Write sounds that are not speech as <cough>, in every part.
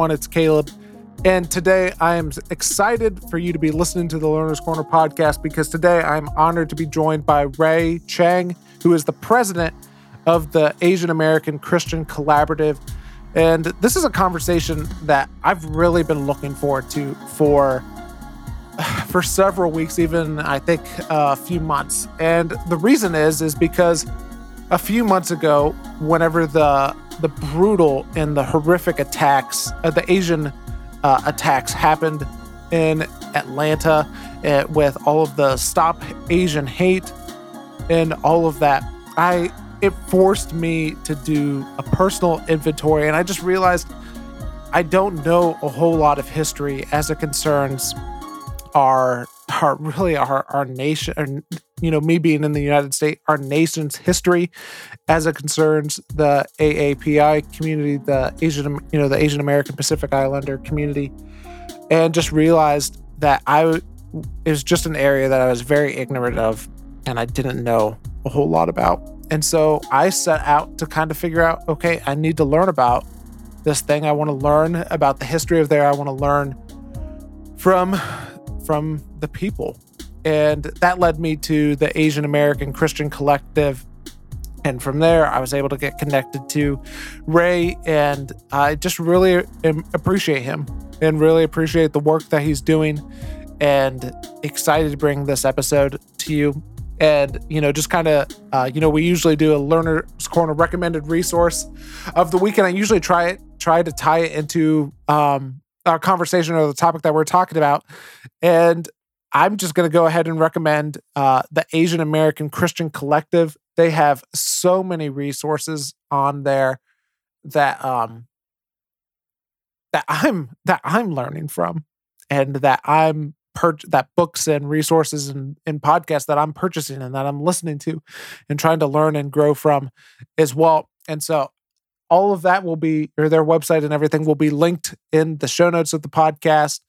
Everyone, it's Caleb. And today I am excited for you to be listening to the Learner's Corner podcast because today I'm honored to be joined by Ray Chang, who is the president of the Asian American Christian Collaborative. And this is a conversation that I've really been looking forward to for <sighs> for several weeks, even I think a few months. And the reason is is because a few months ago, whenever the the brutal and the horrific attacks, uh, the Asian uh, attacks happened in Atlanta uh, with all of the Stop Asian Hate and all of that. I it forced me to do a personal inventory, and I just realized I don't know a whole lot of history as it concerns our our really our our nation or, you know me being in the united states our nation's history as it concerns the aapi community the asian you know the asian american pacific islander community. And just realized that i it was just an area that i was very ignorant of and i didn't know a whole lot about. And so i set out to kind of figure out okay i need to learn about this thing. I want to learn about the history of there. I want to learn from from the people. And that led me to the Asian American Christian Collective. And from there, I was able to get connected to Ray, and I just really appreciate him and really appreciate the work that he's doing. And excited to bring this episode to you. And, you know, just kind of, uh, you know, we usually do a Learner's Corner recommended resource of the week. And I usually try it, try to tie it into um, our conversation or the topic that we're talking about. And I'm just going to go ahead and recommend uh, the Asian American Christian Collective. They have so many resources on there that um that I'm that I'm learning from, and that I'm per- that books and resources and, and podcasts that I'm purchasing and that I'm listening to, and trying to learn and grow from as well. And so all of that will be, or their website and everything will be linked in the show notes of the podcast.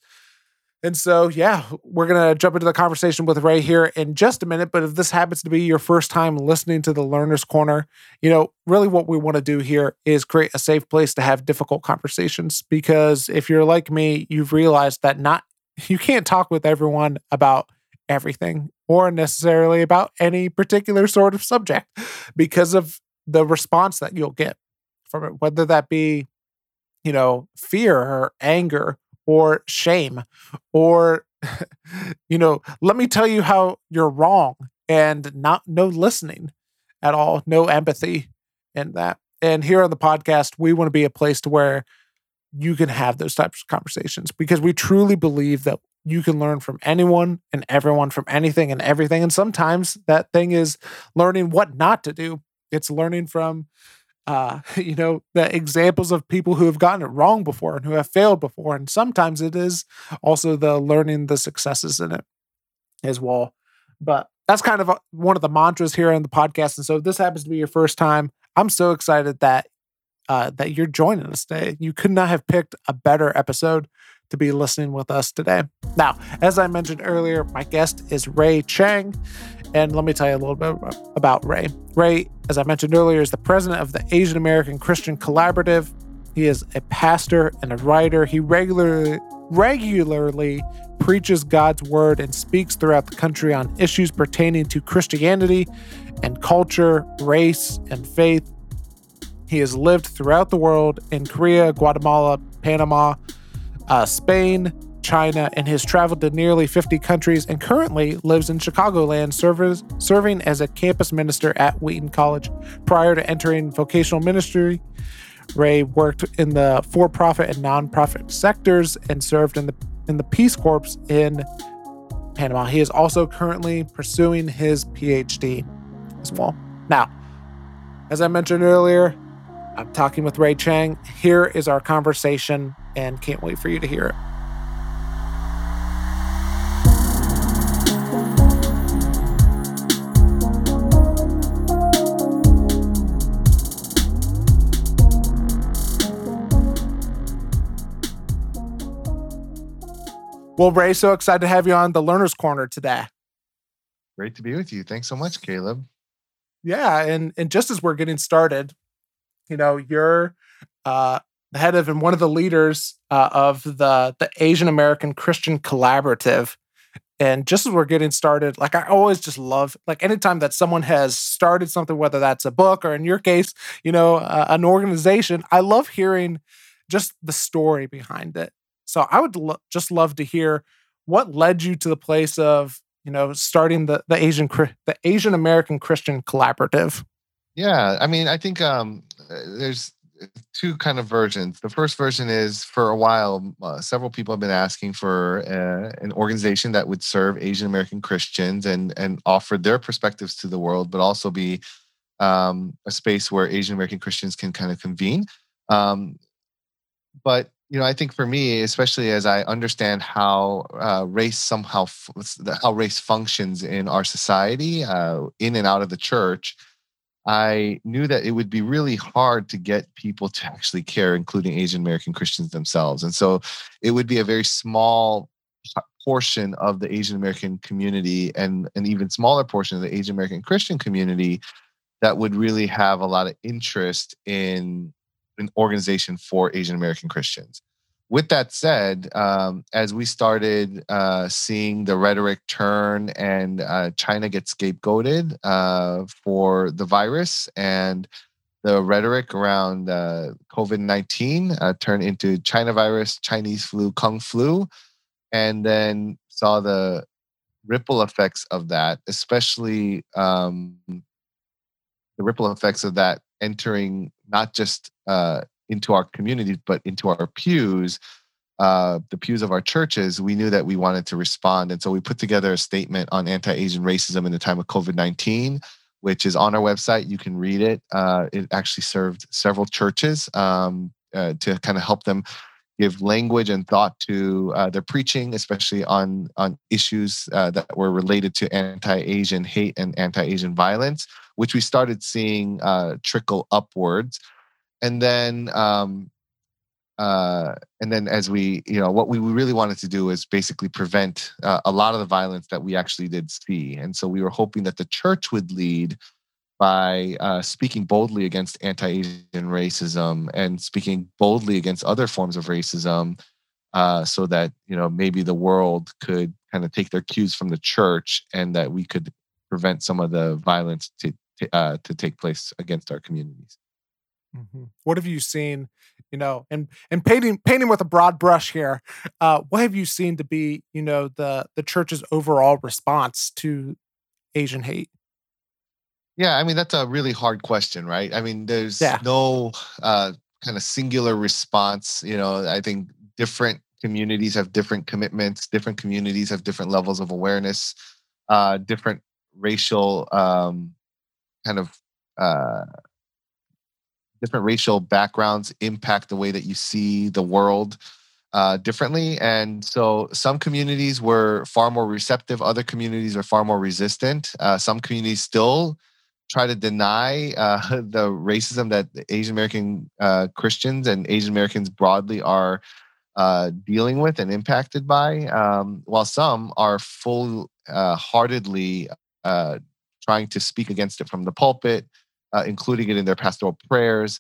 And so, yeah, we're going to jump into the conversation with Ray here in just a minute. But if this happens to be your first time listening to the Learner's Corner, you know, really what we want to do here is create a safe place to have difficult conversations. Because if you're like me, you've realized that not, <laughs> you can't talk with everyone about everything or necessarily about any particular sort of subject because of the response that you'll get from it, whether that be, you know, fear or anger or shame or, you know, let me tell you how you're wrong and not no listening at all, no empathy in that. And here on the podcast, we want to be a place to where you can have those types of conversations because we truly believe that you can learn from anyone and everyone from anything and everything. And sometimes that thing is learning what not to do. It's learning from uh, <laughs> you know, the examples of people who have gotten it wrong before and who have failed before. And sometimes it is also the learning the successes in it as well. But that's kind of a, one of the mantras here on the podcast. And so if this happens to be your first time, I'm so excited that uh, that you're joining us today. You could not have picked a better episode to be listening with us today. Now, as I mentioned earlier, my guest is Ray Chang. And let me tell you a little bit about Ray. Ray, as I mentioned earlier, is the president of the Asian American Christian Collaborative. He is a pastor and a writer. He regularly regularly preaches God's word and speaks throughout the country on issues pertaining to Christianity and culture, race, and faith. He has lived throughout the world in Korea, Guatemala, Panama, uh, Spain, China, and has traveled to nearly 50 countries and currently lives in Chicagoland, serves, serving as a campus minister at Wheaton College. Prior to entering vocational ministry, Ray worked in the for-profit and non-profit sectors and served in the in the Peace Corps in Panama. He is also currently pursuing his PhD as well. Now, as I mentioned earlier, I'm talking with Ray Chang. Here is our conversation, and can't wait for you to hear it. Well, Ray, so excited to have you on the Learner's Corner today. Great to be with you. Thanks so much, Caleb. Yeah, and and just as we're getting started, you know, you're uh the head of and one of the leaders uh, of the the Asian American Christian Collaborative. And just as we're getting started, like I always just love, like anytime that someone has started something, whether that's a book or in your case, you know, uh, an organization, I love hearing just the story behind it. So I would lo- just love to hear what led you to the place of, you know, starting the the Asian the Asian American Christian Collaborative. Yeah, I mean, I think um, uh, there's two kind of versions. The first version is for a while, uh, several people have been asking for uh, an organization that would serve Asian American Christians and and offer their perspectives to the world, but also be um, a space where Asian American Christians can kind of convene. Um, but you know, I think for me, especially as I understand how uh, race somehow how race functions in our society, uh, in and out of the church I knew that it would be really hard to get people to actually care, including Asian American Christians themselves. And so it would be a very small portion of the Asian American community and an even smaller portion of the Asian American Christian community that would really have a lot of interest in an organization for Asian American Christians. With that said, um, as we started uh, seeing the rhetoric turn and uh, China get scapegoated uh, for the virus and the rhetoric around uh, COVID 19 uh, turn into China virus, Chinese flu, Kung flu, and then saw the ripple effects of that, especially um, the ripple effects of that entering not just uh, into our communities, but into our pews, uh, the pews of our churches, we knew that we wanted to respond. And so we put together a statement on anti Asian racism in the time of COVID 19, which is on our website. You can read it. Uh, it actually served several churches um, uh, to kind of help them give language and thought to uh, their preaching, especially on on issues uh, that were related to anti-Asian hate and anti-Asian violence, which we started seeing uh, trickle upwards. And then um, uh, and then as we you know what we really wanted to do is basically prevent uh, a lot of the violence that we actually did see. And so we were hoping that the church would lead by uh, speaking boldly against anti-asian racism and speaking boldly against other forms of racism uh, so that you know maybe the world could kind of take their cues from the church and that we could prevent some of the violence to to, uh, to take place against our communities Mm-hmm. What have you seen, you know, and and painting painting with a broad brush here? Uh, what have you seen to be, you know, the the church's overall response to Asian hate? Yeah, I mean that's a really hard question, right? I mean, there's yeah. no uh, kind of singular response. You know, I think different communities have different commitments. Different communities have different levels of awareness. Uh, different racial um, kind of uh, different racial backgrounds impact the way that you see the world uh, differently. And so some communities were far more receptive, other communities are far more resistant. Uh, some communities still try to deny uh, <laughs> the racism that Asian American uh, Christians and Asian Americans broadly are uh, dealing with and impacted by, um, while some are full uh, heartedly trying to speak against it from the pulpit uh, including it in their pastoral prayers,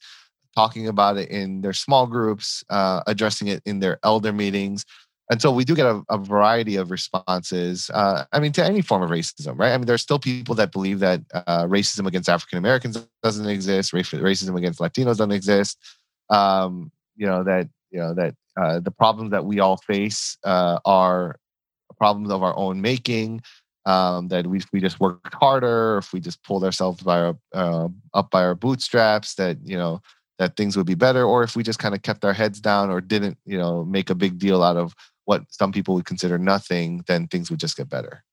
talking about it in their small groups, uh, addressing it in their elder meetings. And so we do get a, a variety of responses. Uh, I mean, to any form of racism, right? I mean, there's still people that believe that uh, racism against African Americans doesn't exist, racism against Latinos doesn't exist. Um, you know that you know that uh, the problems that we all face uh, are problems of our own making um, that we, we just worked harder, if we just pulled ourselves by our, uh, up by our bootstraps, that you know that things would be better, or if we just kind of kept our heads down or didn't, you know, make a big deal out of what some people would consider nothing, then things would just get better.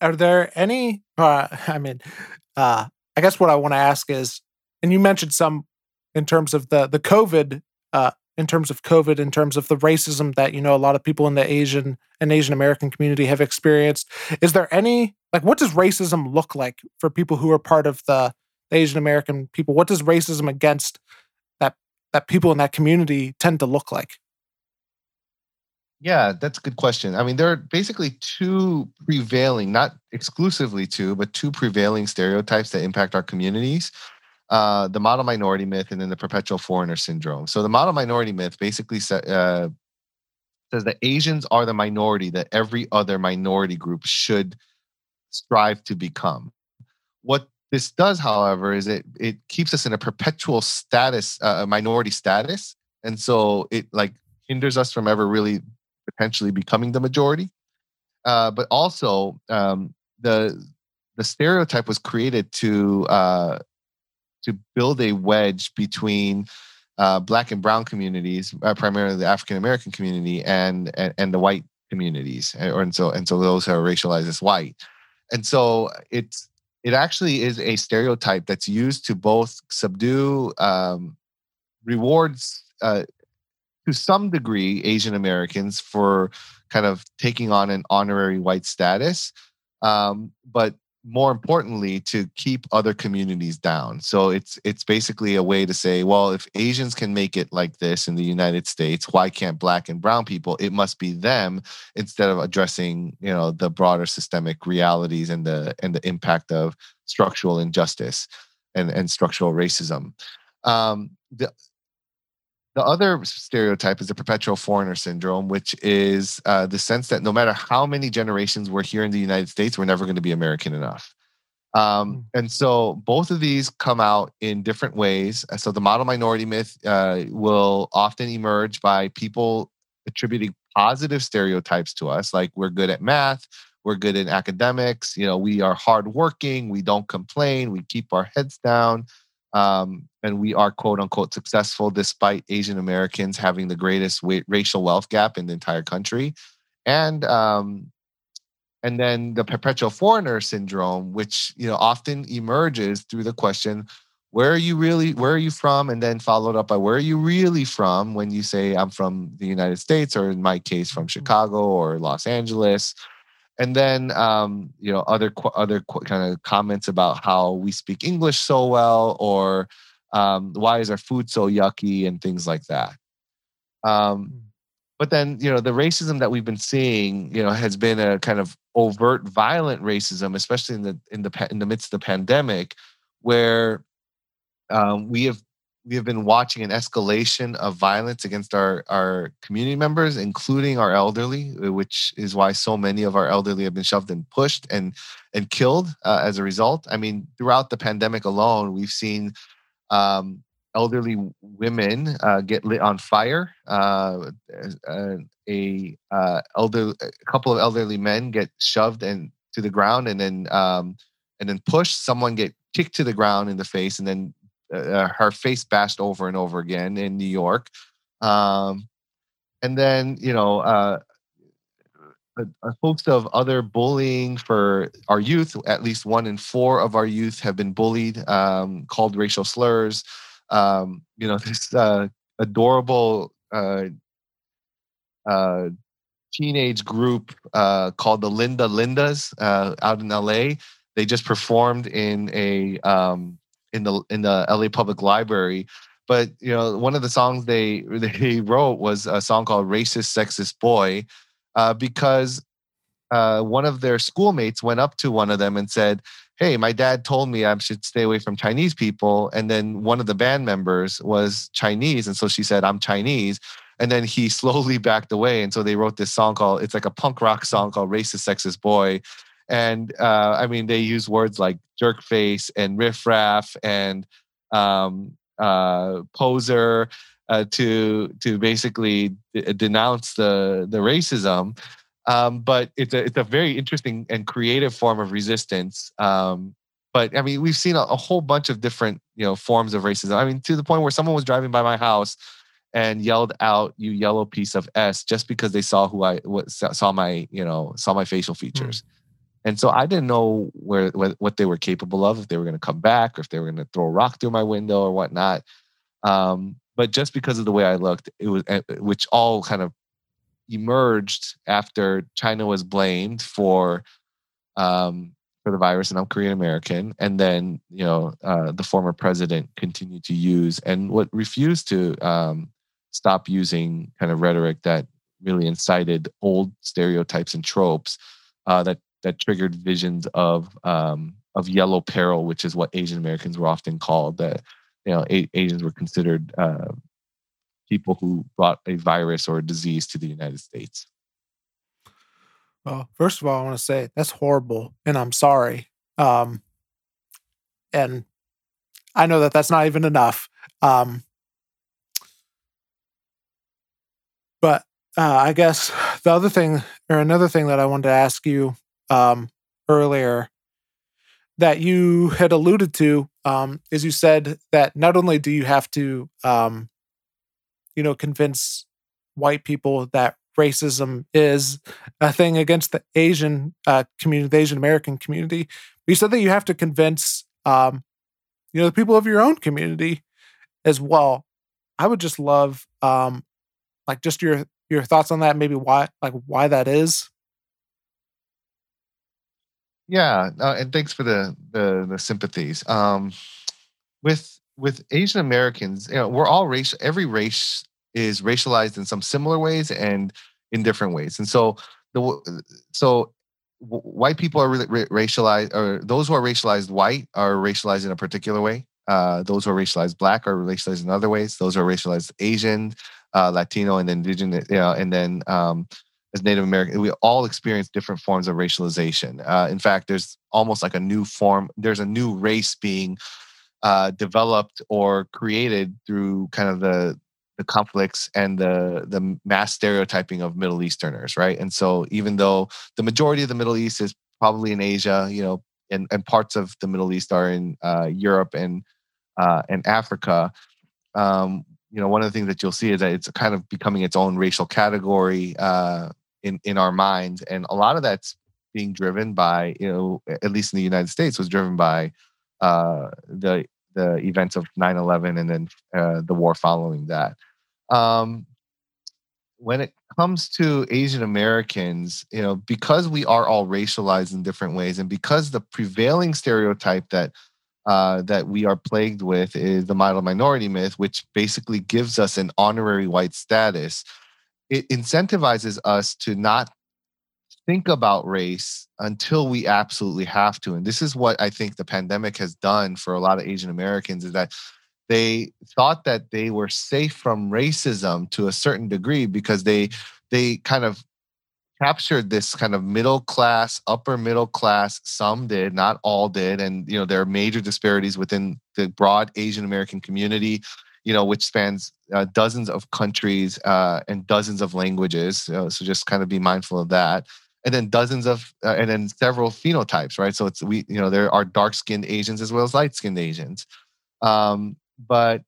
Are there any? Uh, <laughs> I mean, uh, I guess what I want to ask is, and you mentioned some in terms of the the COVID uh, in terms of COVID, in terms of the racism that you know a lot of people in the Asian and Asian American community have experienced. Is there any like what does racism look like for people who are part of the Asian American people? What does racism against that that people in that community tend to look like? Yeah, that's a good question. I mean, there are basically two prevailing, not exclusively two, but two prevailing stereotypes that impact our communities. Uh, the model minority myth, and then the perpetual foreigner syndrome. So the model minority myth basically uh, says that Asians are the minority that every other minority group should strive to become. What this does, however, is it it keeps us in a perpetual status, uh, minority status, and so it like hinders us from ever really potentially becoming the majority. Uh, but also, um, the the stereotype was created to uh, to build a wedge between uh, black and brown communities, uh, primarily the African American community, and, and, and the white communities, eh, or and so and so those who are racialized as white, and so it's it actually is a stereotype that's used to both subdue um, rewards uh, to some degree Asian Americans for kind of taking on an honorary white status, um, but more importantly to keep other communities down. So it's it's basically a way to say well if asians can make it like this in the united states why can't black and brown people? It must be them instead of addressing you know the broader systemic realities and the and the impact of structural injustice and and structural racism. Um the the other stereotype is the perpetual foreigner syndrome, which is uh, the sense that no matter how many generations we're here in the United States, we're never going to be American enough. Um, hmm. and so both of these come out in different ways. So the model minority myth uh, will often emerge by people attributing positive stereotypes to us, like we're good at math, we're good in academics, you know, we are hardworking, we don't complain, we keep our heads down. Um, and we are quote unquote successful despite Asian Americans having the greatest racial wealth gap in the entire country. And um, and then the perpetual foreigner syndrome, which you know often emerges through the question, where are you really where are you from and then followed up by where are you really from when you say i'm from the united states or in my case from mm-hmm. chicago or los angeles and then um, you know other other kind of comments about how we speak English so well, or um, why is our food so yucky, and things like that. Um, hmm. but then you know the racism that we've been seeing, you know, has been a kind of overt, violent racism, especially in the in the in the midst of the pandemic, where um, we have we have been watching an escalation of violence against our, our community members, including our elderly, uh, which is why so many of our elderly have been shoved and pushed and and killed uh, as a result. I mean, throughout the pandemic alone, we've seen um, elderly women uh, get lit on fire. Uh, a uh, elder, a couple of elderly men get shoved and to the ground, and then um, and then pushed. Someone get kicked to the ground in the face, and then uh, uh, her face bashed over and over again in New York. Um, and then, you know, uh, a, a, host of other bullying for our youth. At least one in four of our youth have been bullied, um, called racial slurs. Um, you know, this uh, adorable uh, uh, teenage group called the Linda Lindas out in LA. They just performed in a um, in the in the LA Public Library. But you know, one of the songs they <laughs> they wrote was a song called "Racist Sexist Boy," uh, because uh, one of their schoolmates went up to one of them and said, "Hey, my dad told me I should stay away from Chinese people." And then one of the band members was Chinese, and so she said, "I'm Chinese." And then he <laughs> slowly backed away, and so they wrote this song called "It's like a punk rock song called Racist Sexist Boy." And uh, I mean they use words like jerk face and riffraff and um, uh, poser uh, to to basically d- denounce the the racism. Um, but it's a it's a very interesting and creative form of resistance. Um, but I mean, we've seen a, a, whole bunch of different you know forms of racism. I mean, to the point where someone was driving by my house and yelled out "you yellow piece of s" just because they saw who I what, saw my you know saw my facial features. Mm. And so I didn't know where, what they were capable of, if they were going to come back, or if they were going to throw a rock through my window or whatnot. Um, but just because of the way I looked, it was eh, which all kind of emerged after China was blamed for um, for the virus, and I'm Korean American, and then you know uh, the former president continued to use and what refused to um, stop using kind of rhetoric that really incited old stereotypes and tropes uh, that that triggered visions of um, of yellow peril, which is what Asian Americans were often called. That you know a- Asians were considered uh, people who brought a virus or a disease to the United States. Well, first of all, I want to say that's horrible, and I'm sorry. Um, and I know that that's not even enough. Um, but uh, I guess the other thing, or another thing that I wanted to ask you um, earlier, that you had alluded to, um, is you said that not only do you have to, um, you know, convince white people that racism is a thing against the Asian uh, community, the Asian American community, you said that you have to convince, um, you know, the people of your own community as well. I would just love, um, like, just your your thoughts on that. Maybe why, like, why that is. Yeah, uh, and thanks for the the, the sympathies. Um, with with Asian Americans, you know, we're all race. Every race is racialized in some similar ways and in different ways. And so the so white people are really racialized, or those who are racialized white are racialized in a particular way. Uh, those who are racialized black are racialized in other ways. Those who are racialized Asian, uh, Latino, and indigenous, you know, and then um, as Native American, we all experience different forms of racialization. Uh, in fact, there's almost like a new form. There's a new race being uh, developed or created through kind of the the conflicts and the the mass stereotyping of Middle Easterners, right? And so, even though the majority of the Middle East is probably in Asia, you know, and, and parts of the Middle East are in uh, Europe and uh, and Africa. Um, you know, one of the things that you'll see is that it's kind of becoming its own racial category uh, in in our minds, and a lot of that's being driven by, you know, at least in the United States, was driven by uh, the the events of 9/11 and then uh, the war following that. Um, when it comes to Asian Americans, you know, because we are all racialized in different ways, and because the prevailing stereotype that uh, that we are plagued with is the model minority myth, which basically gives us an honorary white status. It incentivizes us to not think about race until we absolutely have to. And this is what I think the pandemic has done for a lot of Asian Americans is that they thought that they were safe from racism to a certain degree because they they kind of captured this kind of middle class upper middle class some did not all did and you know there are major disparities within the broad asian american community you know which spans uh, dozens of countries uh, and dozens of languages know, so just kind of be mindful of that. And then dozens of uh, and then several phenotypes right? So it's we you know there are dark skinned asians as well as light skinned asians. Um, but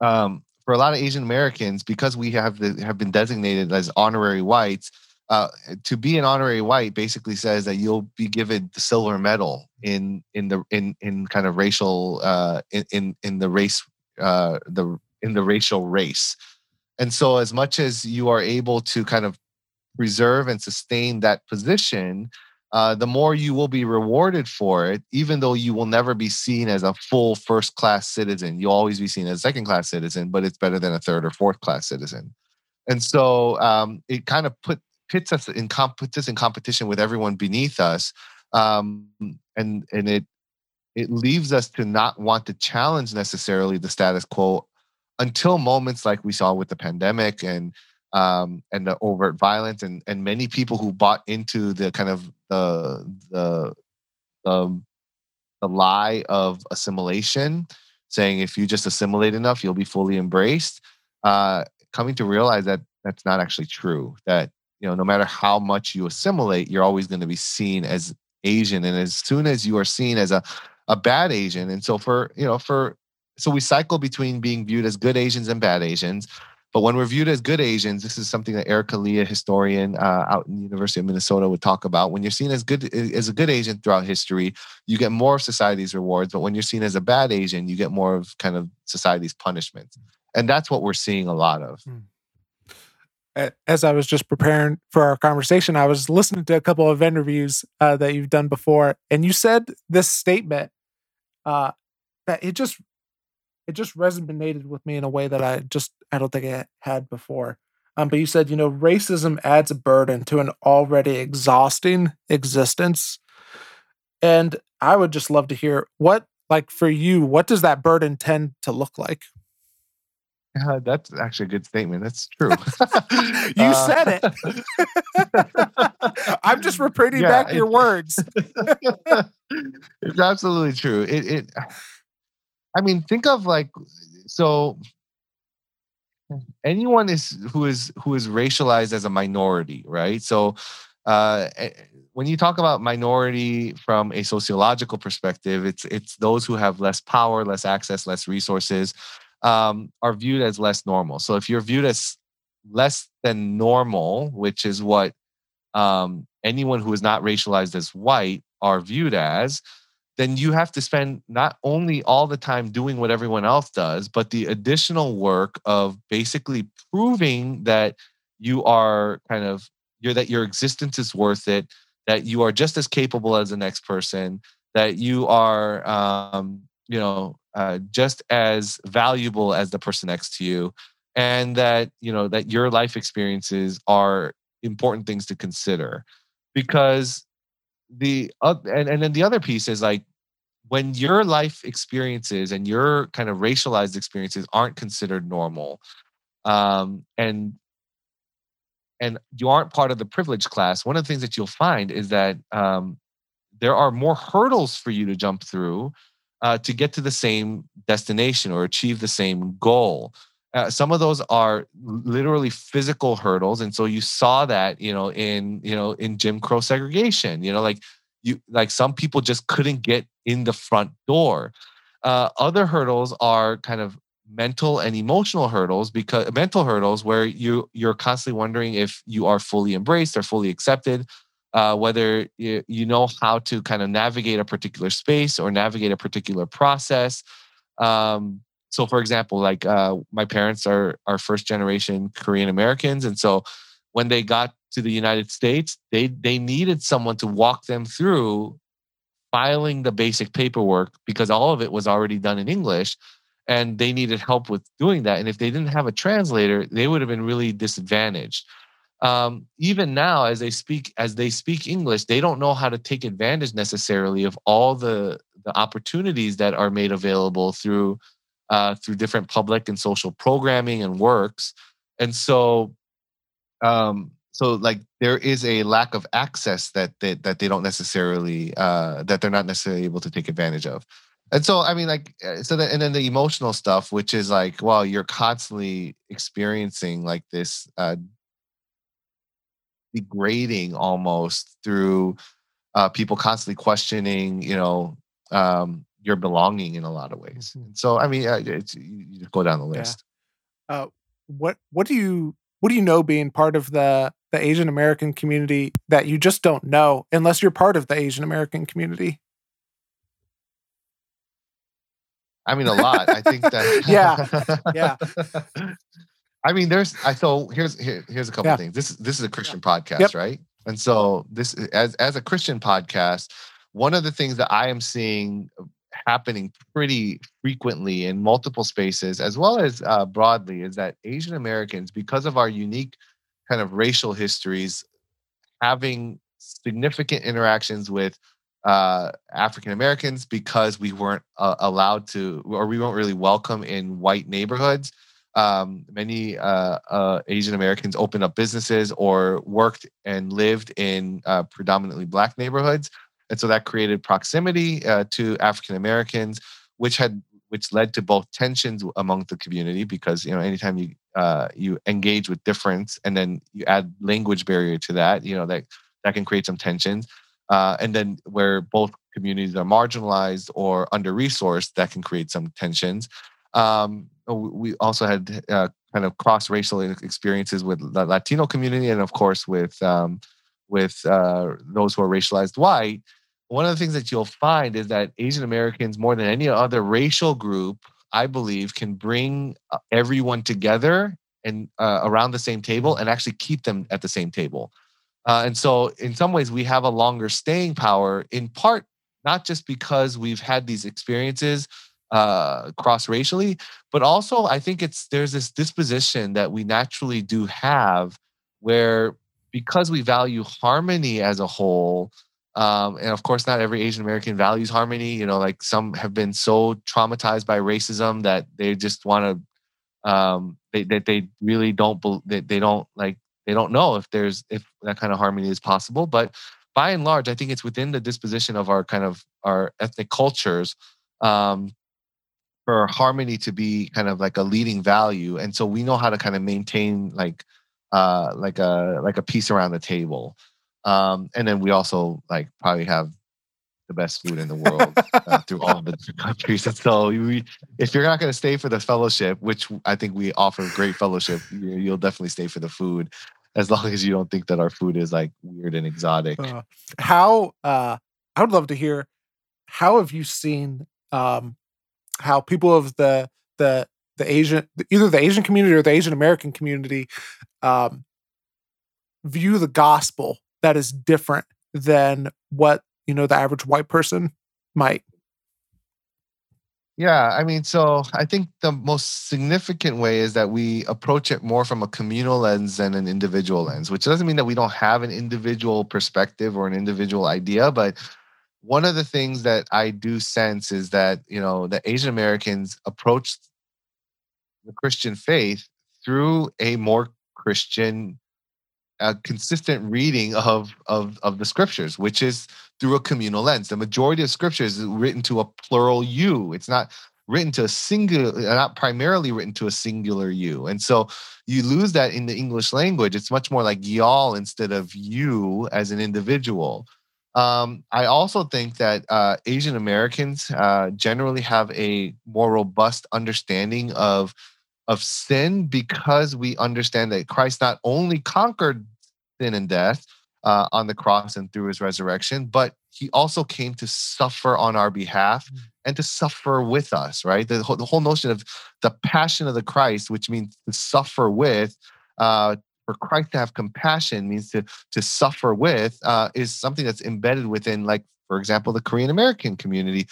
um, for a lot of Asian Americans, because we have the, have been designated as honorary whites, uh, to be an honorary white basically says that you'll be given the silver medal in in the in in kind of racial uh, in, in in the race uh, the in the racial race. And so, as much as you are able to kind of preserve and sustain that position, uh, the more you will be rewarded for it, even though you will never be seen as a full first class citizen. You'll always be seen as a second class citizen, but it's better than a third or fourth class citizen. And so um, it kind of put pits us in comp- puts us in competition with everyone beneath us, um, and and it it leaves us to not want to challenge necessarily the status quo until moments like we saw with the pandemic and um, and the overt violence and and many people who bought into the kind of the the the, the lie of assimilation, saying if you just assimilate enough, you'll be fully embraced. Uh, coming to realize that that's not actually true. That you know, no matter how much you assimilate, you're always going to be seen as Asian, and as soon as you are seen as a a bad Asian, and so for you know for so we cycle between being viewed as good Asians and bad Asians. But when we're viewed as good Asians, this is something that Erika Lee, a historian uh, out in the University of Minnesota, would talk about. When you're seen as good as a good Asian throughout history, you get more of society's rewards. But when you're seen as a bad Asian, you get more of kind of society's punishments. And that's what we're seeing a lot of. Hmm. As I was just preparing for our conversation, I was listening to a couple of interviews uh, that you've done before, and you said this statement uh, that it just it just resonated with me in a way that I just I don't think I had before. Um, but you said, you know, racism adds a burden to an already exhausting existence. And I would just love to hear what, like for you, what does that burden tend to look like? Uh, that's actually a good statement. That's true. <laughs> you uh, said it. <laughs> I'm just repeating yeah, back it, your words. <laughs> it's absolutely true. It, it, I mean, think of like, so anyone is who is who is racialized as a minority, right? So, uh, eh, when you talk about minority from a sociological perspective, it's it's those who have less power, less access, less resources um, are viewed as less normal. So if you're viewed as less than normal, which is what um, anyone who is not racialized as white are viewed as, then you have to spend not only all the time doing what everyone else does, but the additional work of basically proving that you are kind of you're that your existence is worth it, that you are just as capable as the next person, that you are um, you know uh, just as valuable as the person next to you and that you know that your life experiences are important things to consider because the uh, and, and then the other piece is like when your life experiences and your kind of racialized experiences aren't considered normal um, and and you aren't part of the privileged class one of the things that you'll find is that um, there are more hurdles for you to jump through uh, to get to the same destination or achieve the same goal. Uh, some of those are literally physical hurdles, and so you saw that, you know, in you know in Jim Crow segregation. You know, like you like some people just couldn't get in the front door. Uh, other hurdles are kind of mental and emotional hurdles because mental hurdles where you you're constantly wondering if you are fully embraced or fully accepted uh, whether you, you know how to kind of navigate a particular space or navigate a particular process. Um, so, for example, like uh, my parents are are first generation Korean Americans, and so when they got to the United States, they they needed someone to walk them through filing the basic paperwork because all of it was already done in English and they needed help with doing that and if they didn't have a translator they would have been really disadvantaged um, even now as they speak as they speak english they don't know how to take advantage necessarily of all the the opportunities that are made available through uh, through different public and social programming and works. And so um, so like there is a lack of access that they, that they don't necessarily uh, that they're not necessarily able to take advantage of. And so i mean like uh, so that and then the emotional stuff which is like well you're constantly experiencing like this uh, degrading almost through uh, people constantly questioning, you know, um, your belonging in a lot of ways. Mm-hmm. And so, I mean, it's, you go down the list. Yeah. Uh, what what do you what do you know being part of the the Asian American community that you just don't know unless you're part of the Asian American community? I mean, a lot. I think that. <laughs> yeah, yeah. <laughs> <laughs> I mean, there's I so here's here, here's a couple yeah. things. This is this is a Christian yeah. podcast, yep. right? And so this as as a Christian podcast, one of the things that I am seeing happening pretty frequently in multiple spaces, as well as uh, broadly, is that Asian Americans, because of our unique kind of racial histories, having significant interactions with uh, African Americans because we weren't uh, allowed to, or we weren't really welcome in white neighborhoods um, many uh, uh, Asian Americans opened up businesses or worked and lived in uh, predominantly Black neighborhoods, and so that created proximity uh, to African Americans, which had which led to both tensions among the community because you know anytime you uh, you engage with difference and then you add language barrier to that, you know that that can create some tensions. Uh, and then where both communities are marginalized or under resourced, that can create some tensions. Um, we also had uh, kind of cross racial experiences with the Latino community, and of course with um, with uh, those who are racialized white. One of the things that you'll find is that Asian Americans, more than any other racial group, I believe, can bring uh, everyone together and uh, around the same table and actually keep them at the same table. Uh, and so, in some ways, we have a longer staying power. In part, not just because we've had these experiences uh, cross racially, but also I think it's there's this disposition that we naturally do have where because we value harmony as a whole, Um, and of course, not every Asian American values harmony. You know, like some have been so traumatized by racism that they just want to, um, they, that they really don't, they, they don't like, they don't know if there's, if that kind of harmony is possible. But by and large, I think it's within the disposition of our kind of our ethnic cultures um, for harmony to be kind of like a leading value. And so we know how to kind of maintain like, uh, like a like a peace around the table. Um, and then we also like probably have the best food in the world uh, through all the different countries. And so, we, if you're not going to stay for the fellowship, which I think we offer great fellowship, you'll definitely stay for the food, as long as you don't think that our food is like weird and exotic. Uh, how uh, I would love to hear how have you seen um, how people of the the the Asian either the Asian community or the Asian American community um, view the gospel that is different than what you know the average white person might. Yeah i mean so i think the most significant way is that we approach it more from a communal lens than an individual lens which doesn't mean that we don't have an individual perspective or an individual idea but one of the things that i do sense is that you know the asian americans approach the christian faith through a more christian a consistent reading of, of of the scriptures, which is through a communal lens. The majority of scriptures is written to a plural you. It's not written to a singular, uh, not primarily written to a singular you. And so you lose that in the English language. It's much more like y'all instead of you as an individual. Um, I also think that uh, Asian Americans uh, generally have a more robust understanding of of sin because we understand that Christ not only conquered sin and death uh, on the cross and through his resurrection, but he also came to suffer on our behalf mm. and to suffer with us, right? The, the whole notion of the passion of the Christ, which means to suffer with, uh, for Christ to have compassion means to to suffer with, uh, is something that's embedded within, like for example, the Korean American community,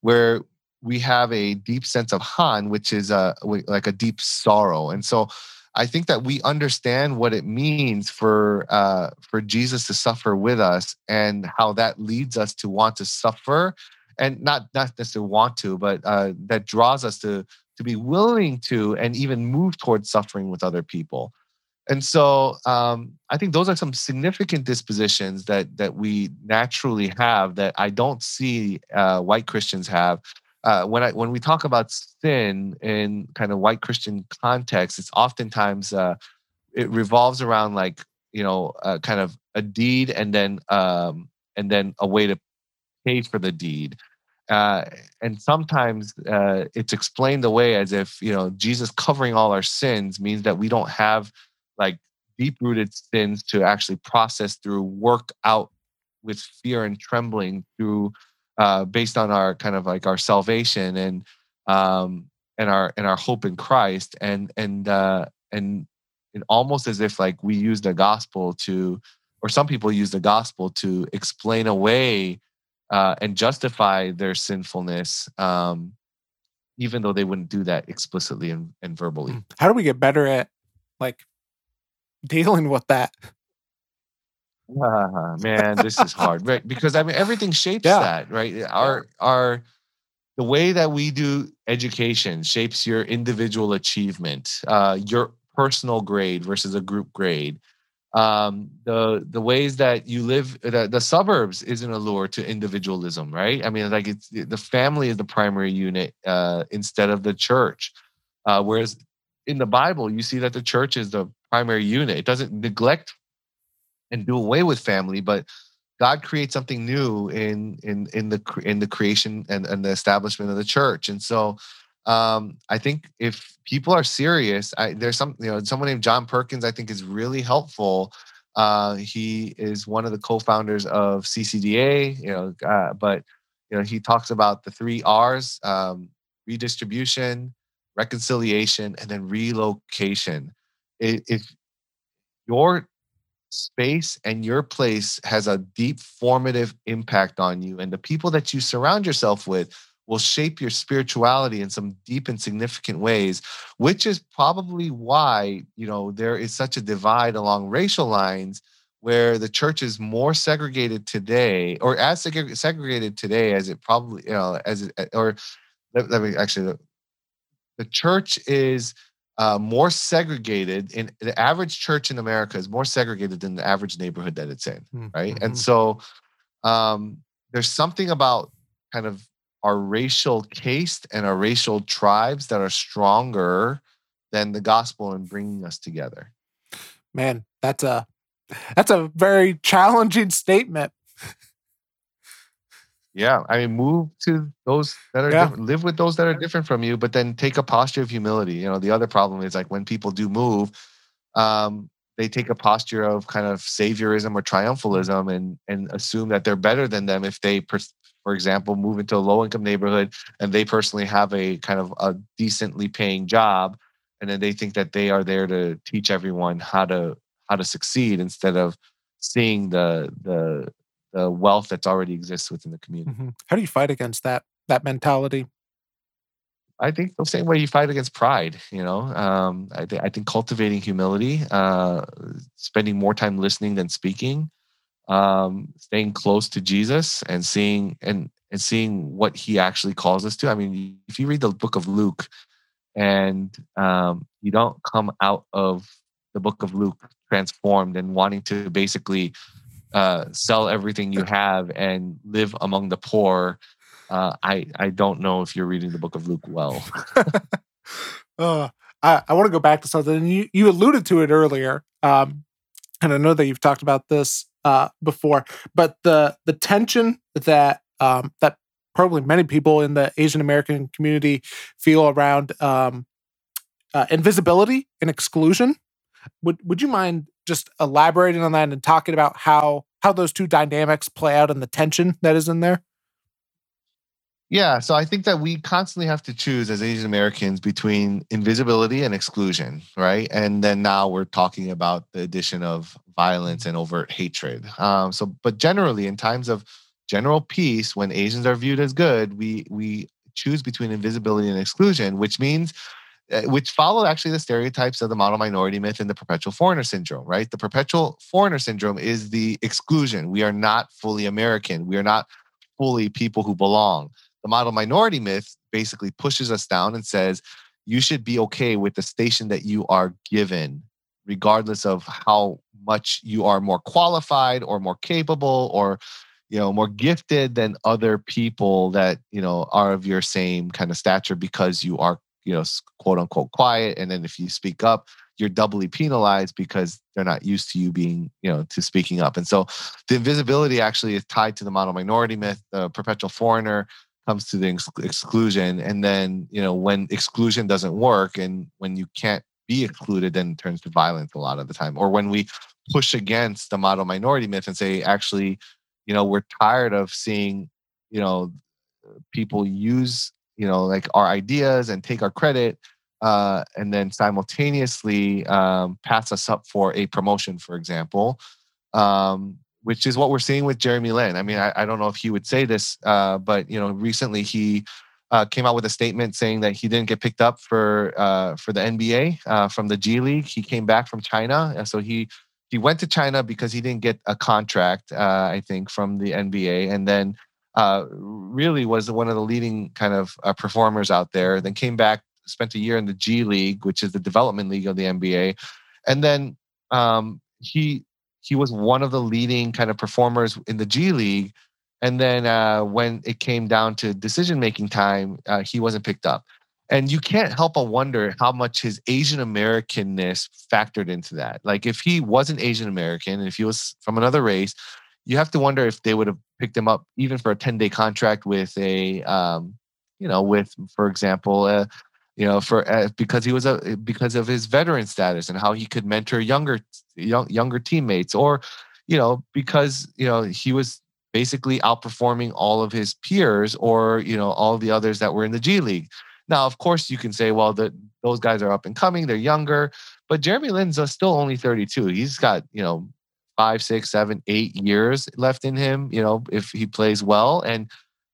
where we have a deep sense of han, which is a like a deep sorrow, and so I think that we understand what it means for uh, for Jesus to suffer with us, and how that leads us to want to suffer, and not not necessarily want to, but uh, that draws us to to be willing to and even move towards suffering with other people. And so um, I think those are some significant dispositions that that we naturally have that I don't see uh, white Christians have uh, when I when we talk about sin in kind of white Christian context, it's oftentimes uh, it revolves around like you know uh, kind of a deed and then um, and then a way to pay for the deed. Uh, and sometimes uh, it's explained away as if you know Jesus covering all our sins means that we don't have like deep rooted sins to actually process through, work out with fear and trembling through uh, based on our kind of like our salvation and um, and our and our hope in Christ and and uh, and and almost as if like we use the gospel to or some people use the gospel to explain away uh, and justify their sinfulness um, even though they wouldn't do that explicitly and, and verbally hmm. how do we get better at like dealing with that uh, man, this is hard, <laughs> right? Because I mean, everything shapes yeah. that, right? Our our the way that we do education shapes your individual achievement, uh, your personal grade versus a group grade. Um, the the ways that you live, the, the suburbs is an allure to individualism, right? I mean, like it's the family is the primary unit uh, instead of the church. Uh, whereas in the Bible, you see that the church is the primary unit. It doesn't neglect and do away with family, but God creates something new in in in the in the creation and, and the establishment of the church. And so um, I think if people are serious, I, there's some you know someone named John Perkins I think is really helpful. Uh, he is one of the co-founders of CCDA, you know, uh, but you know he talks about the three R's: um, redistribution, reconciliation, and then relocation. If your space and your place has a deep formative impact on you. And the people that you surround yourself with will shape your spirituality in some deep and significant ways, which is probably why, you know, there is such a divide along racial lines where the church is more segregated today, or as segregated today as it probably, you know, as it, or let, let me actually, the, the church is uh, more segregated in the average church in America is more segregated than the average neighborhood that it's in, mm-hmm. right? And so um, there's something about kind of our racial caste and our racial tribes that are stronger than the gospel in bringing us together. Man, that's a that's a very challenging statement. <laughs> Yeah, I mean, move to those that are yeah. different, live with those that are different from you, but then take a posture of humility. You know, the other problem is like when people do move, um, they take a posture of kind of saviorism or triumphalism and and assume that they're better than them if they, for example, move into a low income neighborhood and they personally have a kind of a decently paying job, and then they think that they are there to teach everyone how to how to succeed instead of seeing the the the wealth that's already exists within the community. Mm-hmm. How do you fight against that that mentality? I think the same way you fight against pride. You know, um, I, th- I, think cultivating humility, uh, spending more time listening than speaking, um, staying close to Jesus, and seeing and and seeing what He actually calls us to. I mean, if you read the book of Luke, and um, you don't come out of the book of Luke transformed and wanting to basically uh, sell everything you have and live among the poor, uh, I I don't know if you're reading the book of Luke well. <laughs> uh, I I want to go back to something you you alluded to it earlier, um, and I know that you've talked about this uh, before, but the the tension that um, that probably many people in the Asian American community feel around um, uh, invisibility and exclusion. Would would you mind just elaborating on that and talking about how how those two dynamics play out and the tension that is in there? Yeah, so I think that we constantly have to choose as Asian Americans between invisibility and exclusion, right? And then now we're talking about the addition of violence and overt hatred. Um, so, but generally, in times of general peace, when Asians are viewed as good, we we choose between invisibility and exclusion, which means Uh, which follow actually the stereotypes of the model minority myth and the perpetual foreigner syndrome, right? The perpetual foreigner syndrome is the exclusion. We are not fully American. We are not fully people who belong. The model minority myth basically pushes us down and says, you should be okay with the station that you are given, regardless of how much you are more qualified or more capable or you know more gifted than other people that you know are of your same kind of stature because you are you know quote unquote quiet and then if you speak up you're doubly penalized because they're not used to you being you know to speaking up. And so the invisibility actually is tied to the model minority myth the perpetual foreigner comes to the ex- exclusion and then you know when exclusion doesn't work and when you can't be excluded then it turns to violence a lot of the time. Or when we push against the model minority myth and say actually you know we're tired of seeing you know people use you know like our ideas and take our credit uh, and then simultaneously um, pass us up for a promotion for example um, which is what we're seeing with jeremy lin. I mean i, I don't know if he would say this uh, but you know recently he uh, came out with a statement saying that he didn't get picked up for uh, for the nba uh, from the g league. He came back from china so he he went to china because he didn't get a contract uh, i think from the nba and then uh, really was one of the leading kind of uh, performers out there. Then came back, spent a year in the G League, which is the development league of the NBA, and then um, he he was one of the leading kind of performers in the G League. And then uh, when it came down to decision making time, uh, he wasn't picked up. And you can't help but wonder how much his Asian Americanness factored into that. Like if he wasn't Asian American and if he was from another race, you have to wonder if they would have picked him up even for a 10 day contract with a, um, you know, with, for example, uh, you know, for uh, because he was a because of his veteran status and how he could mentor younger young, younger teammates, or you know, because you know he was basically outperforming all of his peers or you know all the others that were in the G League. Now, of course, you can say, well, that those guys are up and coming, they're younger, but Jeremy Lin's still only 32. He's got you know five, six, seven, eight years left in him. You know, if he plays well, and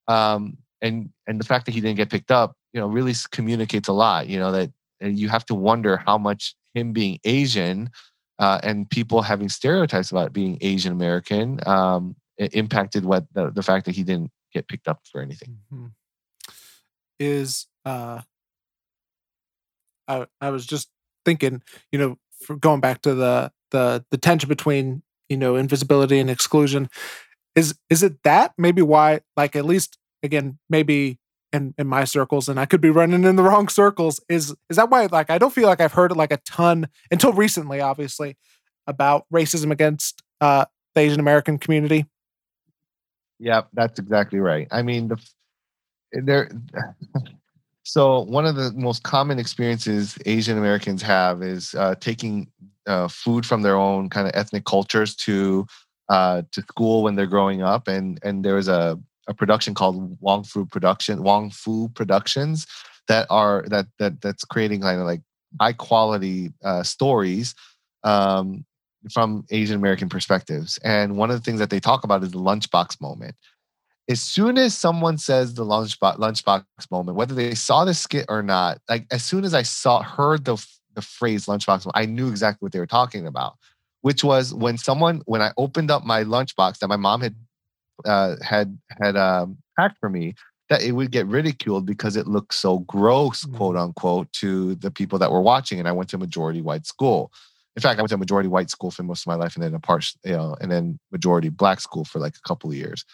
um, and and the fact that he didn't get picked up, you know, really communicates a lot. You know that you have to wonder how much him being Asian uh, and people having stereotypes about being Asian American um, impacted what the, the fact that he didn't get picked up for anything. Mm-hmm. Is uh, I I was just thinking, you know, going back to the the the tension between you know invisibility and exclusion, is is it that maybe why like at least again maybe in in my circles and I could be running in the wrong circles is is that why like I don't feel like I've heard like a ton until recently obviously about racism against uh the Asian American community. Yeah, that's exactly right. I mean the there so one of the most common experiences Asian Americans have is uh, taking uh, food from their own kind of ethnic cultures to uh, to school when they're growing up, and and there was a a production called Wong Fu Production, Wong Fu Productions, that are that that that's creating kind of like high quality uh, stories um, from Asian American perspectives. And one of the things that they talk about is the lunchbox moment. As soon as someone says the lunchbox lunchbox moment, whether they saw the skit or not, like as soon as I saw heard the the phrase lunchbox, I knew exactly what they were talking about. Which was when someone when I opened up my lunchbox that my mom had uh, had had um, packed for me that it would get ridiculed because it looked so gross, mm-hmm. quote unquote, to the people that were watching. And I went to a majority white school. In fact, I went to a majority white school for most of my life, and then a part, you know, and then majority black school for like a couple of years.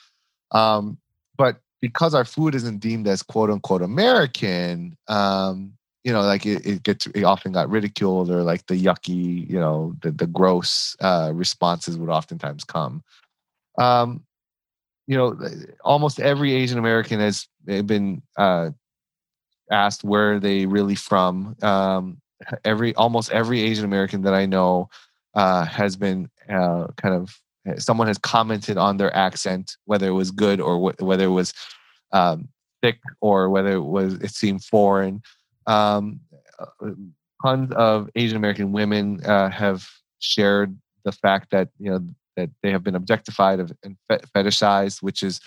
Um, but because our food isn't deemed as quote unquote American, um, you know, like it, it gets it often got ridiculed or like the yucky, you know, the the gross uh, responses would oftentimes come. Um, you know, almost every Asian American has eh, been uh, asked where they really from. Um, every almost every Asian American that I know uh, has been uh, kind of someone has commented on their accent, whether it was good or wh- whether it was um, thick or whether it was it seemed foreign. Um, uh, tons of Asian American women uh, have shared the fact that you know that they have been objectified and fetishized, which is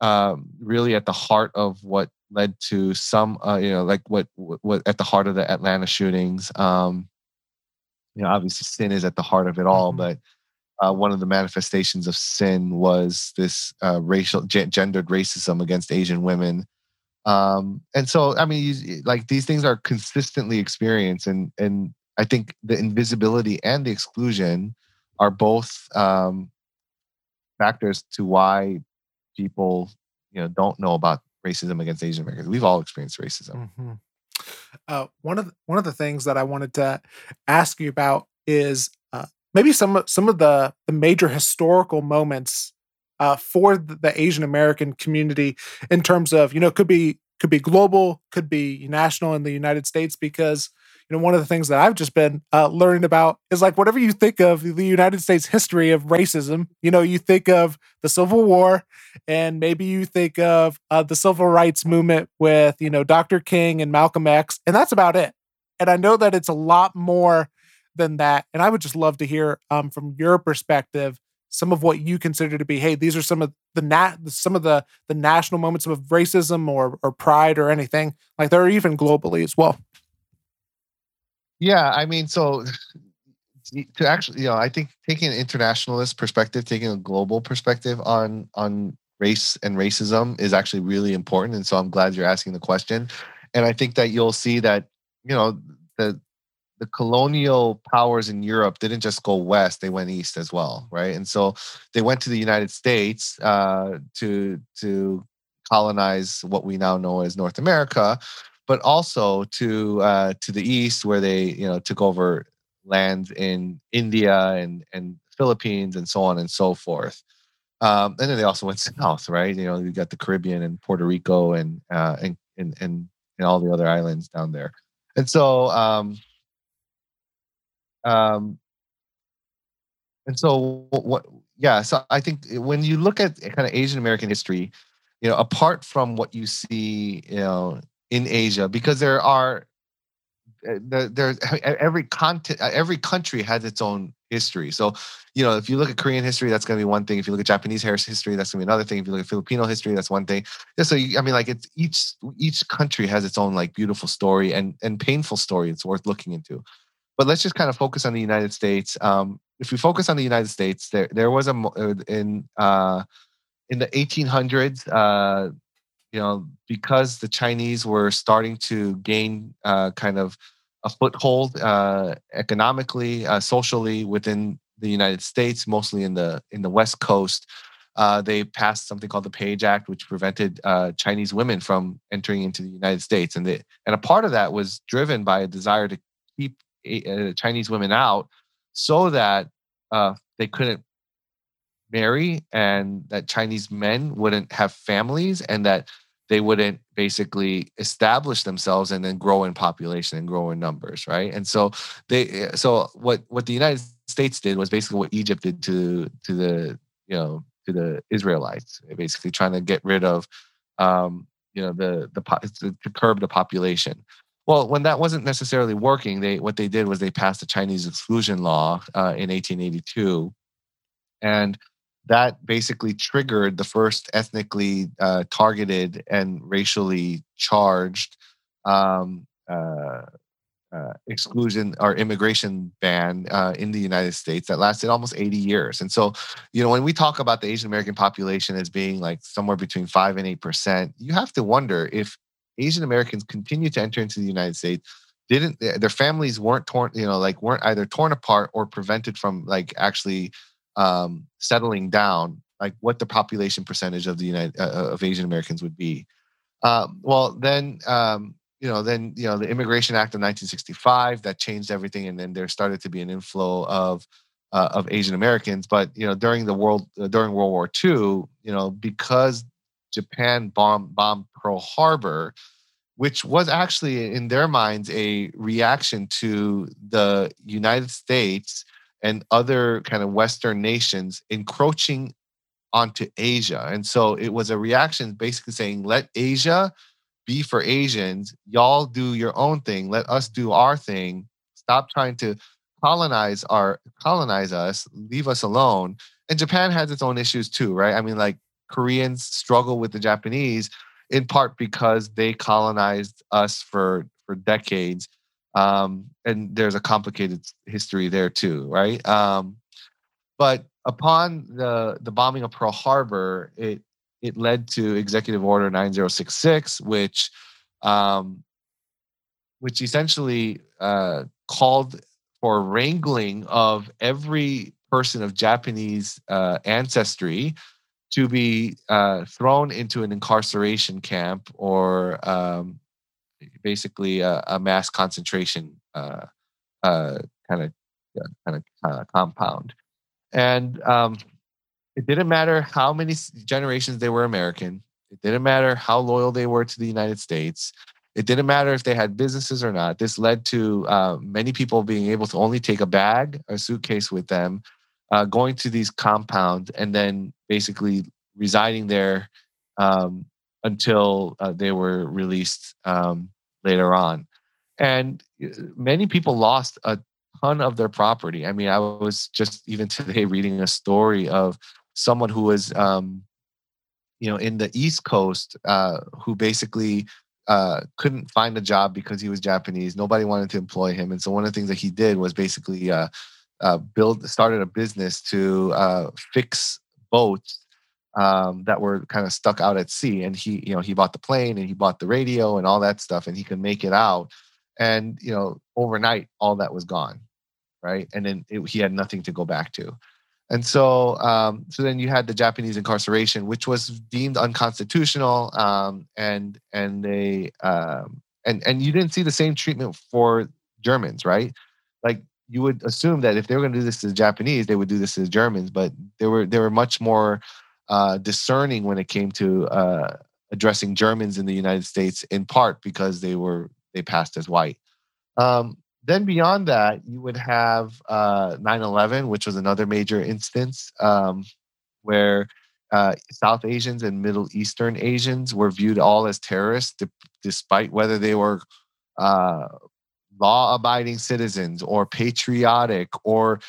um, really at the heart of what led to some, uh, you know, like what, what at the heart of the Atlanta shootings. Um, you know, obviously sin is at the heart of it all, mm-hmm. but uh, one of the manifestations of sin was this uh, racial, g- gendered racism against Asian women. Um, and so, I mean, you, like these things are consistently experienced, and and I think the invisibility and the exclusion are both um, factors to why people you know don't know about racism against Asian Americans. We've all experienced racism. Mm-hmm. Uh, one of the, one of the things that I wanted to ask you about is maybe some some of the the major historical moments uh, for the Asian American community in terms of you know could be could be global, could be national in the United States because you know, one of the things that I've just been uh, learning about is like whatever you think of the United States history of racism, you know, you think of the Civil War and maybe you think of uh, the civil rights movement with, you know, Dr. King and Malcolm X, and that's about it. And I know that it's a lot more than that. And I would just love to hear um, from your perspective some of what you consider to be hey these are some of the nat some of the the national moments of racism or or pride or anything like there are even globally as well yeah, I mean, so to actually, you know, I think taking an internationalist perspective, taking a global perspective on on race and racism is actually really important. And so I'm glad you're asking the question. And I think that you'll see that, you know, the the colonial powers in Europe didn't just go west; they went east as well, right? And so they went to the United States uh, to to colonize what we now know as North America but also to uh, to the east where they you know took over lands in India and and Philippines and so on and so forth. Um, and then they also went <laughs> south, right? You know, you got the Caribbean and Puerto Rico and uh, and, and and and all the other islands down there. And so um, um, and so what yeah so i think when you look at kind of asian american history you know apart from what you see you know in Asia because there are eh, there's <laughs> every content every country has its own history. So you know if you look at korean history that's going to be one thing. If you look at japanese history that's going to be another thing. If you look at filipino history that's one thing. Yeah, so you, i mean like it's each each country has its own like beautiful story and and painful story it's worth looking into But let's just kind of focus on the United States. Um, if we focus on the United States, there there was a uh, in uh, in the 1800s. Uh, you know, because the Chinese were starting to gain uh, kind of a foothold uh, economically, uh, socially within the United States, mostly in the in the West Coast. They passed something called the Page Act, which prevented Chinese women from entering into the United States, and they, and a part of that was driven by a desire to keep uh, Chinese women out, so that uh, they couldn't marry, and that Chinese men wouldn't have families, and that they wouldn't basically establish themselves and then grow in population and grow in numbers, right? And so they, eh, so what what the United States did was basically what Egypt did to to the you know to the Israelites, basically trying to get rid of um, you know the the to curb the population. Well, when that wasn't necessarily working, they what they did was they passed the Chinese exclusion law uh, in 1882, and that basically triggered the first ethnically uh, targeted and racially charged um, uh, uh, exclusion or immigration ban uh, in the United States that lasted almost 80 years. And so, you know, when we talk about the Asian American population as being like somewhere between five and eight percent, you have to wonder if Asian Americans continue to enter into the United States. Didn't their families weren't torn, you know, like weren't either torn apart or prevented from like actually um, settling down, like what the population percentage of the United uh, uh of Asian Americans would be. Um, well, then um, you know, then you know the Immigration Act of 1965 that changed everything, and then there started to be an inflow of uh, of Asian Americans. But you know, during the world uh, during World War II, you know, because Japan bombed bombed Pearl Harbor, which was actually in their minds a reaction to the United States and other kind of Western nations encroaching onto Asia. And so it was a reaction basically saying, let Asia be for Asians. Y'all do your own thing. Let us do our thing. Stop trying to colonize our colonize us. Leave us alone. And Japan has its own issues too, right? I mean, like Koreans struggle with the Japanese in part because they colonized us for for decades um, and there's a complicated history there too, right? Um, but upon the the bombing of Pearl Harbor, it it led to Executive Order 9066, which um, which essentially uh, called for wrangling of every person of Japanese uh, ancestry to be uh, thrown into an incarceration camp or um, basically a, a mass concentration kind of kind of compound, and um, it didn't matter how many generations they were American. It didn't matter how loyal they were to the United States. It didn't matter if they had businesses or not. This led to uh, many people being able to only take a bag, a suitcase with them, uh, going to these compounds, and then basically residing there um, until uh, they were released um, later on. And uh, many people lost a ton of their property. I mean, I was just even today reading a story of someone who was, um, you know, in the East Coast uh, who basically uh, couldn't find a job because he was Japanese. Nobody wanted to employ him, and so one of the things that he did was basically uh, uh, build started a business to uh, fix boats um, that were kind of stuck out at sea. And he, you know, he bought the plane and he bought the radio and all that stuff, and he could make it out. And you know, overnight, all that was gone, right? And then it, he had nothing to go back to. And so, um, so then you had the Japanese incarceration, which was deemed unconstitutional, um, and and they um, and and you didn't see the same treatment for Germans, right? Like you would assume that if they were going to do this to the Japanese, they would do this to the Germans, but they were they were much more uh, discerning when it came to uh, addressing Germans in the United States, in part because they were they passed as white. Um, then beyond that, you would have uh, 9/11, which was another major instance um, where uh, South Asians and Middle Eastern Asians were viewed all as terrorists, despite whether they were uh, law-abiding citizens or patriotic or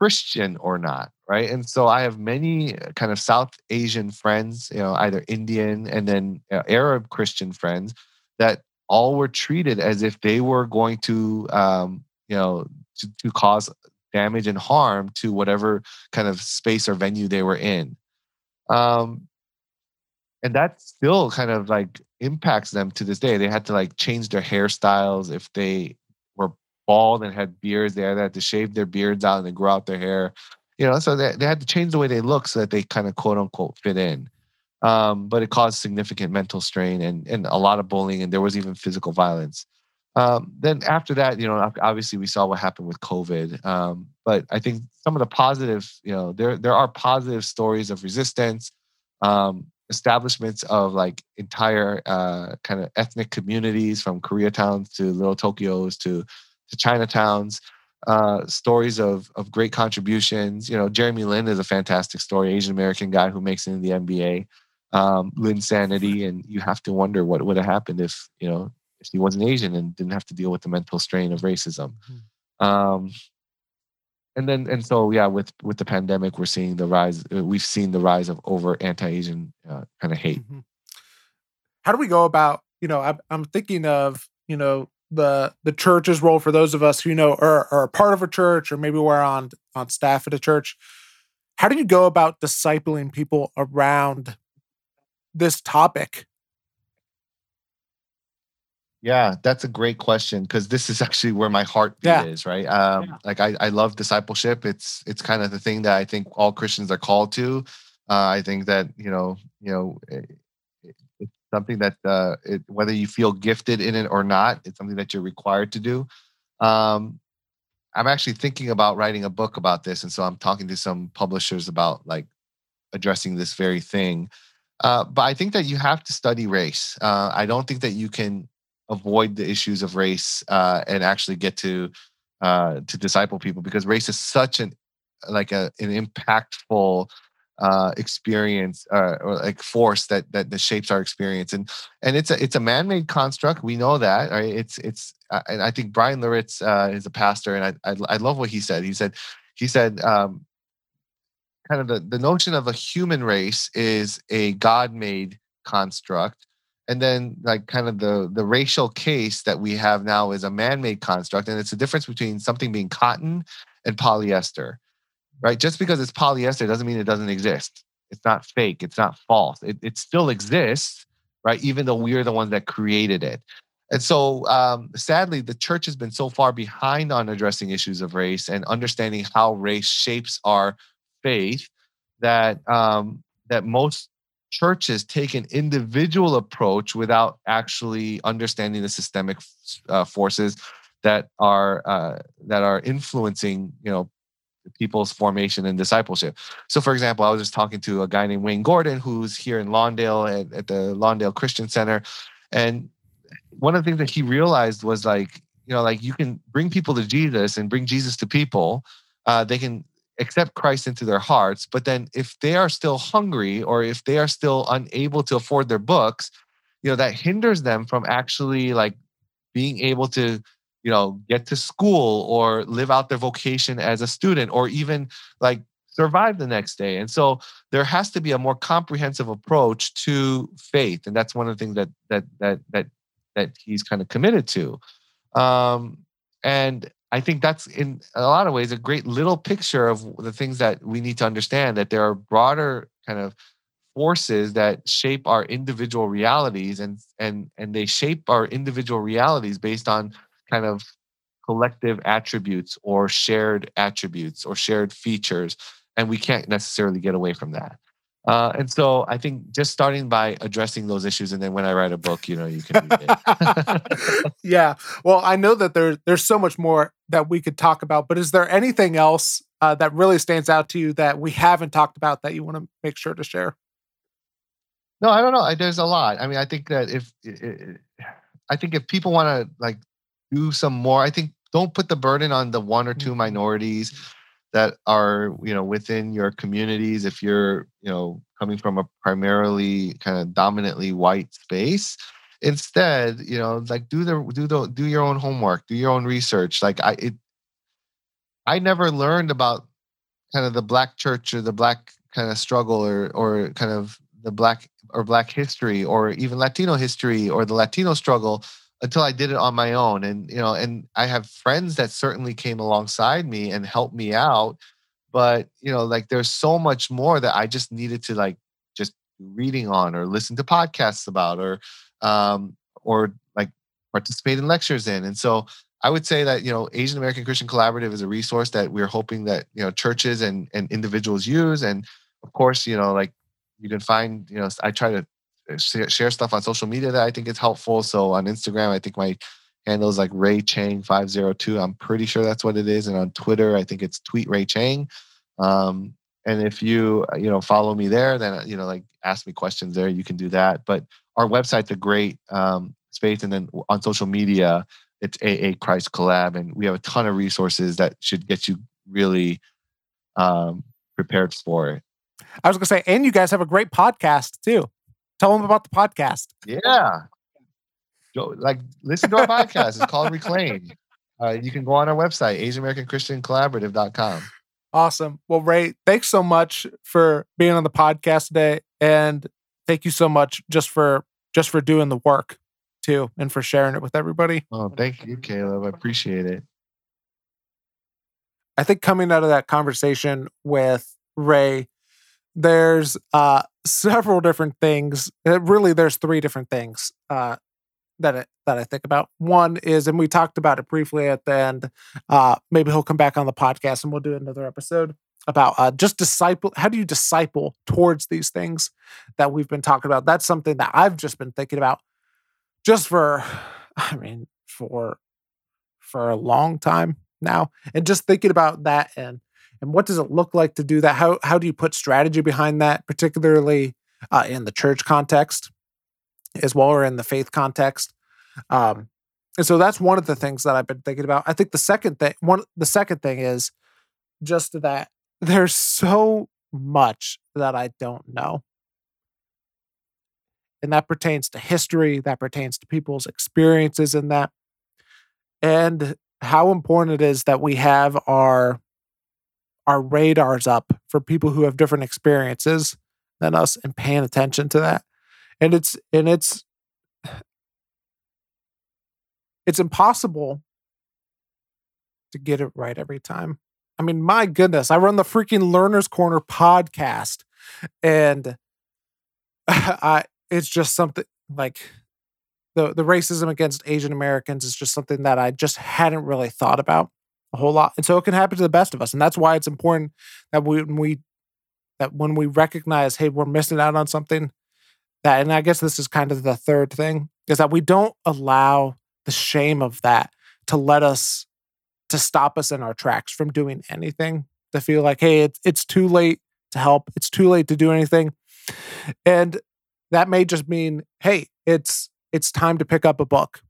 Christian or not, right? And so I have many uh, kind of South Asian friends, you know, either Indian and then uh, Arab Christian friends that all were treated as if they were going to, um, you know, to, to cause damage and harm to whatever kind of space or venue they were in. Um, and that still kind of like impacts them to this day. They had to like change their hairstyles if they were bald and had beards. They had to shave their beards out and then grow out their hair. You know, so they, they had to change the way they look so that they kind of quote unquote fit in. Um, but it caused significant mental strain and and a lot of bullying, and there was even physical violence. Um, then after that, you know, obviously we saw what happened with COVID. Um, but I think some of the positive, you know, there there are positive stories of resistance, um, establishments of like entire uh, kind of ethnic communities from Koreatowns to Little Tokyos to to Chinatowns. Uh, stories of of great contributions. You know, Jeremy Lin is a fantastic story, Asian American guy who makes it in the NBA. Um, Linsanity, and you have to wonder what would have happened if you know if he wasn't Asian and didn't have to deal with the mental strain of racism. Mm-hmm. Um, and then and so yeah, with with the pandemic, we're seeing the rise. Uh, we've seen the rise of over anti-Asian uh, kind of hate. Mm-hmm. How do we go about? You know, I'm, I'm thinking of you know the the church's role for those of us who you know are, are part of a church or maybe we're on on staff at a church. How do you go about discipling people around this topic yeah, that's a great question because this is <laughs> actually where my heart yeah. is, right? Um, yeah. Like I, I love discipleship. It's it's kind of the thing that I think all Christians are called to. Uh, I think that you know, you know, it, it's something that uh, it, whether you feel gifted in it or not, it's something that you're required to do. Um, I'm actually thinking about writing a book about this, and so I'm talking to some publishers about like addressing this very thing. Uh, but I think that you have to study race. Uh, I don't think that you can avoid the issues of race uh, and actually get to uh, to disciple people because race is such an like a an impactful uh, experience uh, or like force that, that that shapes our experience. And and it's a it's a man-made construct. We know that right? It's it's uh, and I think Bryan Loritts uh, is a pastor and I, I, I love what he said. He said he said um, kind of the, the notion of a human race is a God-made construct and then like kind of the the racial caste that we have now is a man-made construct and it's a difference between something being cotton and polyester right? Just because it's polyester doesn't mean it doesn't exist. It's not fake. It's not false. It, it still exists right? Even though we're the ones that created it. And so um, sadly the church has been so far behind on addressing issues of race and understanding how race shapes our faith that um, that most churches take an individual approach without actually understanding the systemic uh, forces that are uh, that are influencing you know people's formation and discipleship. So, for example, I was just talking to a guy named Wayne Gordon who's here in Lawndale at, at the Lawndale Christian Center, and one of the things that he realized was like you know like you can bring people to Jesus and bring Jesus to people. Uh, they can accept Christ into their hearts. But then if they are still hungry or if they are still unable to afford their books, you know, that hinders them from actually like being able to, you know, get to school or live out their vocation as a student or even like survive the next day. And so there has to be a more comprehensive approach to faith. And that's one of the things that that that that that he's kind of committed to. Um and I think that's in a lot of ways a great little picture of the things that we need to understand that there are broader kind of forces that shape our individual realities and and and they shape our individual realities based on kind of collective attributes or shared attributes or shared features and we can't necessarily get away from that uh, and so I think just starting by addressing those issues, and then when I write a book, you know, you can <laughs> yeah. Well, I know that there's there's so much more that we could talk about, but is there anything else uh, that really stands out to you that we haven't talked about that you want to make sure to share? No, I don't know. I, there's a lot. I mean, I think that if I think if people want to like do some more, I think don't put the burden on the one or 2 mm-hmm. minorities that are you know within your communities if you're you know coming from a primarily kind of dominantly white space instead you know like do the do the do your own homework do your own research like i it i never learned about kind of the black church or the black kind of struggle or or kind of the black or black history or even latino history or the latino struggle until I did it on my own. And, you know, and I have friends that certainly came alongside me and helped me out. But, you know, like there's so much more that I just needed to like just reading on or listen to podcasts about or, um, or like participate in lectures in. And so I would say that, you know, Asian American Christian Collaborative is a resource that we're hoping that, you know, churches and, and individuals use. And of course, you know, like you can find, you know, I try to share stuff on social media that I think is helpful. So on Instagram, I think my handle is like Ray Chang 502. I'm pretty sure that's what it is. And on Twitter, I think it's tweet Ray Chang. Um, and if you, uh, you know, follow me there, then, uh, you know, like ask me questions there, you can do that. But our website's a great um, space. And then on social media, it's AA Christ Collab. And we have a ton of resources that should get you really um, prepared for it. I was going to say, and you guys have a great podcast too. Tell them about the podcast. Yeah. Go, like, listen to our podcast. It's called Reclaim. Uh, you can go on our website, AsianAmericanChristianCollaborative.com. Awesome. Well, Ray, thanks so much for being on the podcast today. And thank you so much just for just for doing the work too and for sharing it with everybody. Oh, thank you, Caleb. I appreciate it. I think coming out of that conversation with Ray, there's uh, several different things. Uh, really, there's three different things uh, that I, that I think about. One is, and we talked about it briefly at the end. Uh, maybe he'll come back on the podcast and we'll do another episode about uh, just disciple. How do you disciple towards these things that we've been talking about? That's something that I've just been thinking about, just for, <sighs> I mean, for for a long time now, and just thinking about that and and what does it look like to do that? How how do you put strategy behind that, particularly uh, in the church context, as well or in the faith context? Um, and so that's one of the things that I've been thinking about. I think the second thing, one the second thing is just that <laughs> there's so much that I don't know. And that pertains to history, that pertains to people's experiences in that, and how important it is that we have our our radars up for people who have different experiences than us and paying attention to that. And it's and it's it's impossible to get it right every time. I mean, my goodness, I run the freaking Learner's Corner podcast and <laughs> I it's just something like the the racism against Asian Americans is just something that I just hadn't really thought about a whole lot. And so it can happen to the best of us. And that's why it's important that we, we that when we recognize, hey, we're missing out on something, that and I guess this is kind of the third thing, is that we don't allow the shame of that to let us to stop us in our tracks from doing anything, to feel like, hey, it's it's too late to help, it's too late to do anything. And that may just mean, hey, it's it's time to pick up a book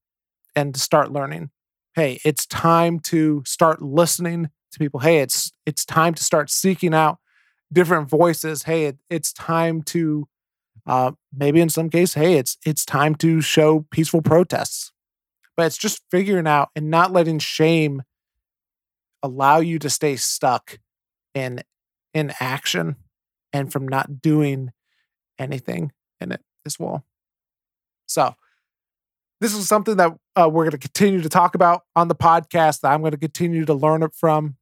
and start learning hey it's time to start listening to people. Hey it's it's time to start seeking out different voices. Hey it, it's time to uh, maybe in some case hey it's it's time to show peaceful protests. But it's just figuring out and not letting shame allow you to stay stuck in in action and from not doing anything in it as well. So this is something that uh, we're going to continue to talk about on the podcast that I'm going to continue to learn it from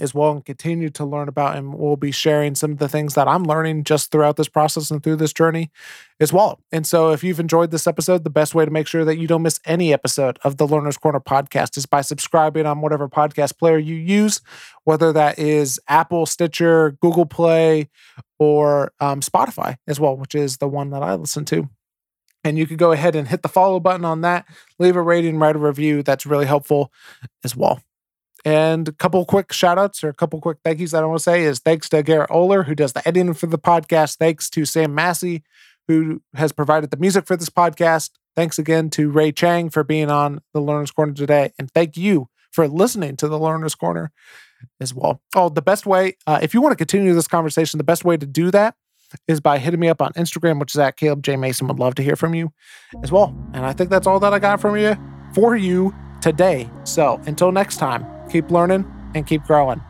as well and continue to learn about. And we'll be sharing some of the things that I'm learning just throughout this process and through this journey as well. And so, if you've enjoyed this episode, the best way to make sure that you don't miss any episode of the Learner's Corner podcast is by subscribing on whatever podcast player you use, whether that is Apple, Stitcher, Google Play, or um, Spotify as well, which is the one that I listen to. And you could go ahead and hit the follow button on that, leave a rating, write a review. That's really helpful as well. And a couple quick shout outs or a couple quick thank yous that I want to say is thanks to Garrett Oler, who does the editing for the podcast. Thanks to Sam Massey, who has provided the music for this podcast. Thanks again to Ray Chang for being on the Learner's Corner today. And thank you for listening to the Learner's Corner as well. Oh, the best way, uh, if you want to continue this conversation, the best way to do that is by hitting me up on Instagram, which is at Caleb J. Mason. Would love to hear from you as well. And I think that's all that I got from you for you today. So until next time, keep learning and keep growing.